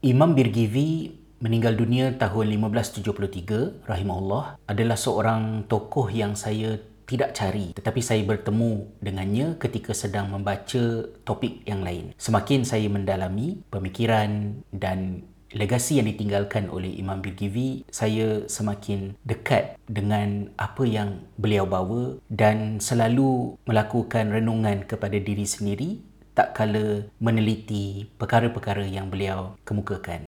Imam Birgivi meninggal dunia tahun 1573 rahimahullah adalah seorang tokoh yang saya tidak cari tetapi saya bertemu dengannya ketika sedang membaca topik yang lain. Semakin saya mendalami pemikiran dan legasi yang ditinggalkan oleh Imam Birgivi, saya semakin dekat dengan apa yang beliau bawa dan selalu melakukan renungan kepada diri sendiri tak kala meneliti perkara-perkara yang beliau kemukakan.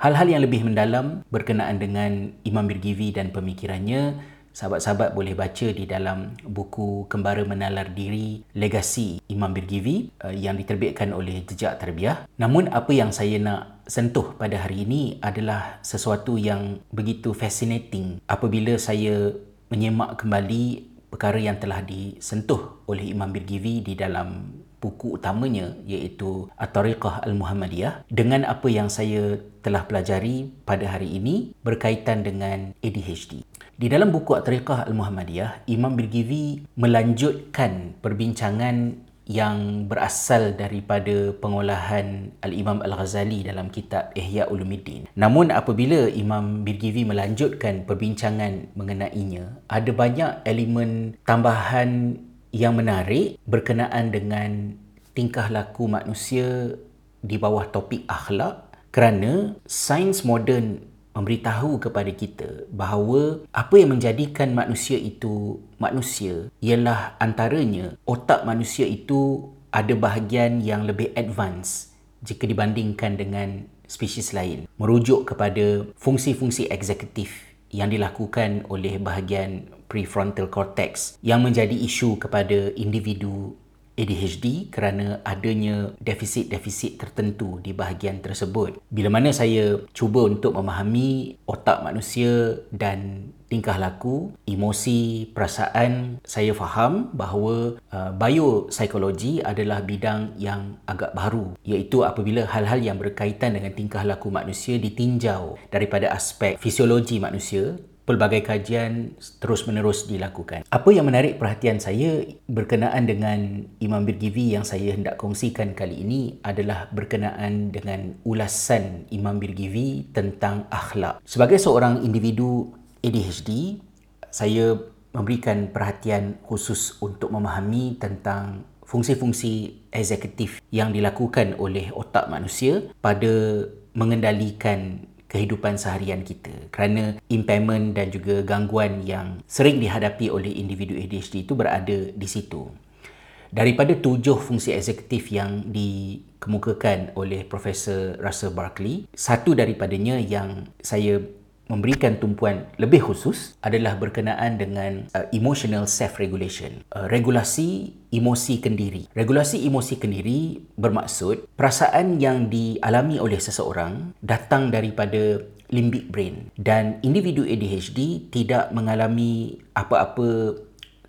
Hal-hal yang lebih mendalam berkenaan dengan Imam Birgivi dan pemikirannya, sahabat-sahabat boleh baca di dalam buku Kembara Menalar Diri Legasi Imam Birgivi eh, yang diterbitkan oleh Jejak Terbiah. Namun apa yang saya nak sentuh pada hari ini adalah sesuatu yang begitu fascinating apabila saya menyemak kembali perkara yang telah disentuh oleh Imam Birgivi di dalam buku utamanya iaitu At-Tariqah Al-Muhammadiyah dengan apa yang saya telah pelajari pada hari ini berkaitan dengan ADHD. Di dalam buku At-Tariqah Al-Muhammadiyah, Imam Birgivi melanjutkan perbincangan yang berasal daripada pengolahan Al-Imam Al-Ghazali dalam kitab Ihya Ulumuddin. Namun apabila Imam Birgivi melanjutkan perbincangan mengenainya, ada banyak elemen tambahan yang menarik berkenaan dengan tingkah laku manusia di bawah topik akhlak kerana sains moden memberitahu kepada kita bahawa apa yang menjadikan manusia itu manusia ialah antaranya otak manusia itu ada bahagian yang lebih advance jika dibandingkan dengan spesies lain. Merujuk kepada fungsi-fungsi eksekutif yang dilakukan oleh bahagian prefrontal cortex yang menjadi isu kepada individu ADHD kerana adanya defisit-defisit tertentu di bahagian tersebut. Bila mana saya cuba untuk memahami otak manusia dan tingkah laku, emosi, perasaan, saya faham bahawa uh, biopsikologi adalah bidang yang agak baru iaitu apabila hal-hal yang berkaitan dengan tingkah laku manusia ditinjau daripada aspek fisiologi manusia pelbagai kajian terus-menerus dilakukan. Apa yang menarik perhatian saya berkenaan dengan Imam Birgivi yang saya hendak kongsikan kali ini adalah berkenaan dengan ulasan Imam Birgivi tentang akhlak. Sebagai seorang individu ADHD, saya memberikan perhatian khusus untuk memahami tentang fungsi-fungsi eksekutif yang dilakukan oleh otak manusia pada mengendalikan kehidupan seharian kita kerana impairment dan juga gangguan yang sering dihadapi oleh individu ADHD itu berada di situ. Daripada tujuh fungsi eksekutif yang dikemukakan oleh Profesor Russell Barkley, satu daripadanya yang saya memberikan tumpuan lebih khusus adalah berkenaan dengan uh, emotional self regulation uh, regulasi emosi kendiri. Regulasi emosi kendiri bermaksud perasaan yang dialami oleh seseorang datang daripada limbic brain dan individu ADHD tidak mengalami apa-apa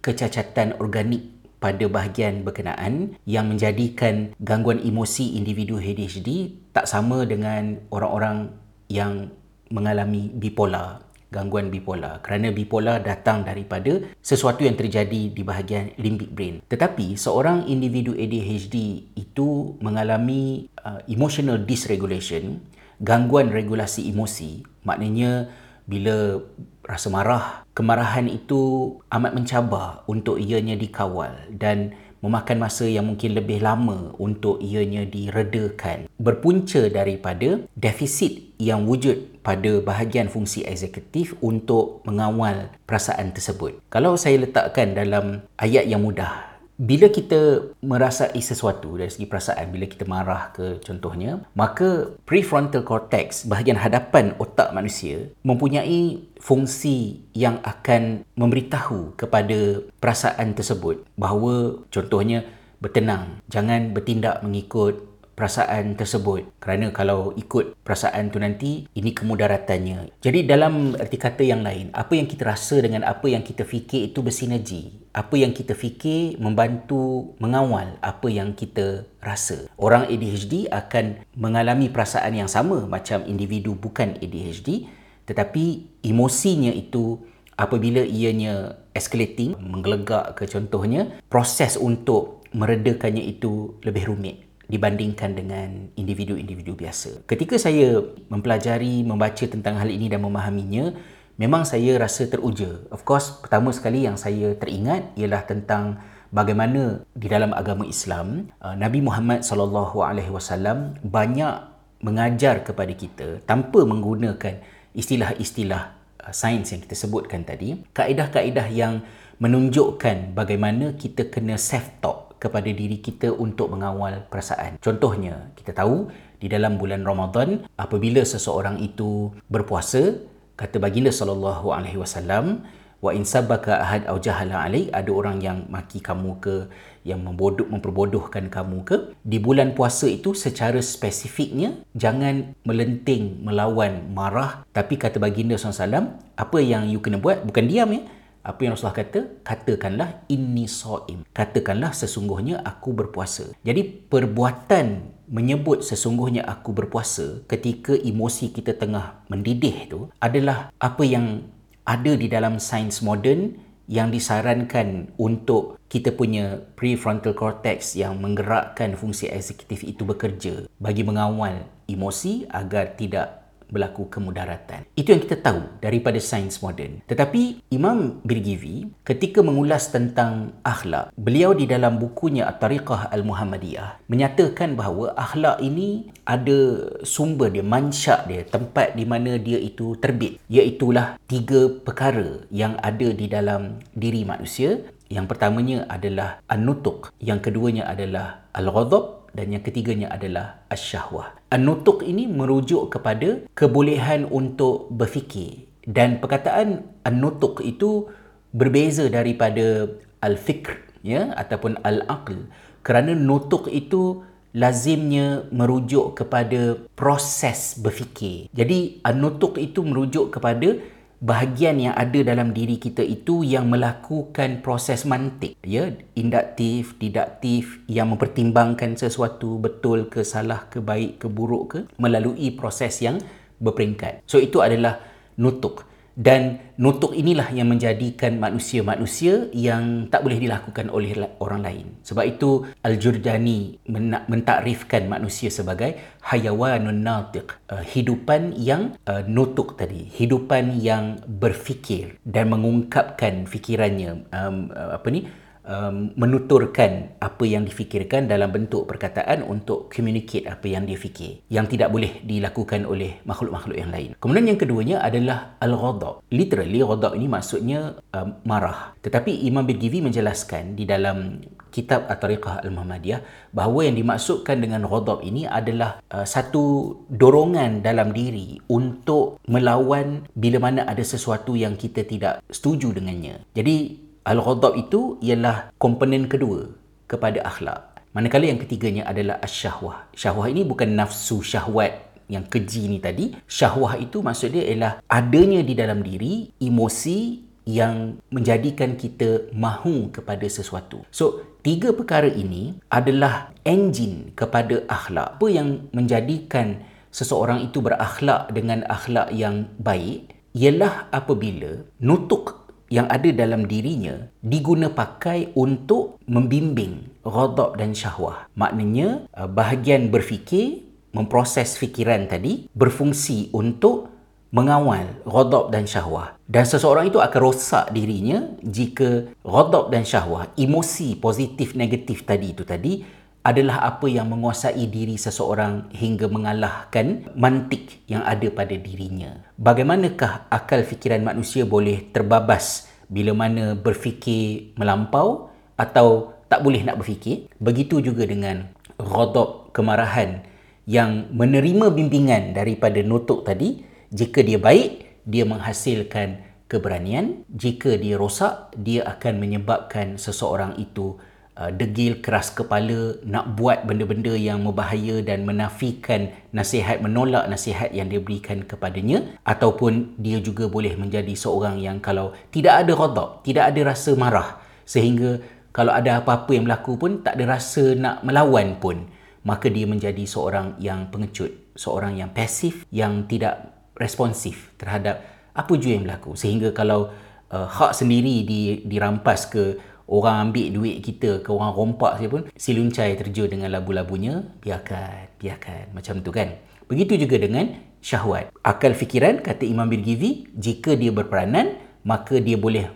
kecacatan organik pada bahagian berkenaan yang menjadikan gangguan emosi individu ADHD tak sama dengan orang-orang yang mengalami bipolar gangguan bipolar. Kerana bipolar datang daripada sesuatu yang terjadi di bahagian limbic brain. Tetapi seorang individu ADHD itu mengalami uh, emotional dysregulation gangguan regulasi emosi. Maknanya bila rasa marah kemarahan itu amat mencabar untuk ianya dikawal dan memakan masa yang mungkin lebih lama untuk ianya diredakan. Berpunca daripada defisit yang wujud pada bahagian fungsi eksekutif untuk mengawal perasaan tersebut. Kalau saya letakkan dalam ayat yang mudah bila kita merasai sesuatu dari segi perasaan bila kita marah ke contohnya maka prefrontal cortex bahagian hadapan otak manusia mempunyai fungsi yang akan memberitahu kepada perasaan tersebut bahawa contohnya bertenang jangan bertindak mengikut perasaan tersebut. Kerana kalau ikut perasaan tu nanti ini kemudaratannya. Jadi dalam erti kata yang lain apa yang kita rasa dengan apa yang kita fikir itu bersinergi. Apa yang kita fikir membantu mengawal apa yang kita rasa. Orang ADHD akan mengalami perasaan yang sama macam individu bukan ADHD tetapi emosinya itu apabila ianya escalating, menggelegak ke contohnya, proses untuk meredakannya itu lebih rumit dibandingkan dengan individu-individu biasa. Ketika saya mempelajari, membaca tentang hal ini dan memahaminya, memang saya rasa teruja. Of course, pertama sekali yang saya teringat ialah tentang bagaimana di dalam agama Islam uh, Nabi Muhammad sallallahu alaihi wasallam banyak mengajar kepada kita tanpa menggunakan istilah-istilah uh, sains yang kita sebutkan tadi, kaedah-kaedah yang menunjukkan bagaimana kita kena self talk kepada diri kita untuk mengawal perasaan. Contohnya, kita tahu di dalam bulan Ramadan apabila seseorang itu berpuasa, kata baginda sallallahu alaihi wasallam, wa in sabaka ahad aw jahala alai ada orang yang maki kamu ke yang membodoh memperbodohkan kamu ke di bulan puasa itu secara spesifiknya jangan melenting melawan marah. Tapi kata baginda SAW apa yang you kena buat? Bukan diam ya apa yang Rasulullah kata? Katakanlah inni so'im. Katakanlah sesungguhnya aku berpuasa. Jadi perbuatan menyebut sesungguhnya aku berpuasa ketika emosi kita tengah mendidih tu adalah apa yang ada di dalam sains moden yang disarankan untuk kita punya prefrontal cortex yang menggerakkan fungsi eksekutif itu bekerja bagi mengawal emosi agar tidak berlaku kemudaratan. Itu yang kita tahu daripada sains moden. Tetapi Imam Birgivi ketika mengulas tentang akhlak, beliau di dalam bukunya At-Tariqah Al-Muhammadiyah menyatakan bahawa akhlak ini ada sumber dia, mansyak dia, tempat di mana dia itu terbit. Iaitulah tiga perkara yang ada di dalam diri manusia. Yang pertamanya adalah an-nutuq, yang keduanya adalah al-ghadab dan yang ketiganya adalah asyahwah. An-nutuq ini merujuk kepada kebolehan untuk berfikir dan perkataan an-nutuq itu berbeza daripada al-fikr ya ataupun al-aql kerana nutuq itu lazimnya merujuk kepada proses berfikir. Jadi an-nutuq itu merujuk kepada bahagian yang ada dalam diri kita itu yang melakukan proses mantik. Ya induktif didaktif yang mempertimbangkan sesuatu betul ke salah ke baik ke buruk ke melalui proses yang berperingkat. So itu adalah nutuk dan nutuk inilah yang menjadikan manusia-manusia yang tak boleh dilakukan oleh orang lain. Sebab itu Al-Jurdani mentakrifkan manusia sebagai hayawanun natiq, uh, hidupan yang uh, nutuk tadi, hidupan yang berfikir dan mengungkapkan fikirannya um, uh, apa ni um, menuturkan apa yang difikirkan dalam bentuk perkataan untuk communicate apa yang dia fikir yang tidak boleh dilakukan oleh makhluk-makhluk yang lain. Kemudian yang keduanya adalah al-ghadab. Literally ghadab ini maksudnya um, marah. Tetapi Imam Birgivi menjelaskan di dalam kitab At-Tariqah Al-Muhammadiyah bahawa yang dimaksudkan dengan ghadab ini adalah uh, satu dorongan dalam diri untuk melawan bila mana ada sesuatu yang kita tidak setuju dengannya. Jadi Al-ghadab itu ialah komponen kedua kepada akhlak. Manakala yang ketiganya adalah asyahwah. Syahwah ini bukan nafsu syahwat yang keji ni tadi. Syahwah itu maksud dia ialah adanya di dalam diri emosi yang menjadikan kita mahu kepada sesuatu. So, tiga perkara ini adalah enjin kepada akhlak. Apa yang menjadikan seseorang itu berakhlak dengan akhlak yang baik ialah apabila nutuk yang ada dalam dirinya diguna pakai untuk membimbing ghadab dan syahwah. Maknanya uh, bahagian berfikir, memproses fikiran tadi berfungsi untuk mengawal ghadab dan syahwah. Dan seseorang itu akan rosak dirinya jika ghadab dan syahwah, emosi positif negatif tadi itu tadi adalah apa yang menguasai diri seseorang hingga mengalahkan mantik yang ada pada dirinya. Bagaimanakah akal fikiran manusia boleh terbabas bila mana berfikir melampau atau tak boleh nak berfikir? Begitu juga dengan ghadab kemarahan yang menerima bimbingan daripada nutuk tadi, jika dia baik, dia menghasilkan keberanian. Jika dia rosak, dia akan menyebabkan seseorang itu Uh, degil keras kepala nak buat benda-benda yang membahaya dan menafikan nasihat menolak nasihat yang dia berikan kepadanya ataupun dia juga boleh menjadi seorang yang kalau tidak ada ghadab tidak ada rasa marah sehingga kalau ada apa-apa yang berlaku pun tak ada rasa nak melawan pun maka dia menjadi seorang yang pengecut seorang yang pasif yang tidak responsif terhadap apa jua yang berlaku. Sehingga kalau uh, hak sendiri di, dirampas ke orang ambil duit kita ke orang rompak saja pun si luncai terjun dengan labu-labunya biarkan biarkan macam tu kan begitu juga dengan syahwat akal fikiran kata Imam Birgizi jika dia berperanan maka dia boleh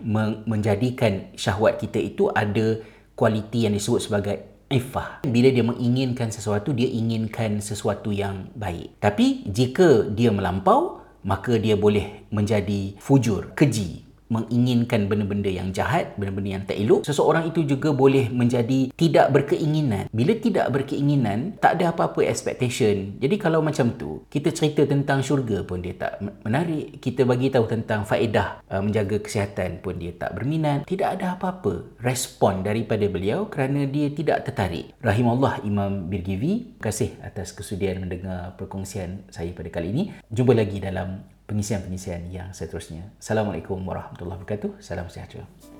menjadikan syahwat kita itu ada kualiti yang disebut sebagai ifah. Bila dia menginginkan sesuatu, dia inginkan sesuatu yang baik. Tapi jika dia melampau, maka dia boleh menjadi fujur, keji, menginginkan benda-benda yang jahat, benda-benda yang tak elok, seseorang itu juga boleh menjadi tidak berkeinginan. Bila tidak berkeinginan, tak ada apa-apa expectation. Jadi kalau macam tu, kita cerita tentang syurga pun dia tak menarik. Kita bagi tahu tentang faedah uh, menjaga kesihatan pun dia tak berminat. Tidak ada apa-apa respon daripada beliau kerana dia tidak tertarik. Rahimallah Imam Birgivi. Terima kasih atas kesudian mendengar perkongsian saya pada kali ini. Jumpa lagi dalam pengisian-pengisian yang seterusnya. Assalamualaikum warahmatullahi wabarakatuh. Salam sejahtera.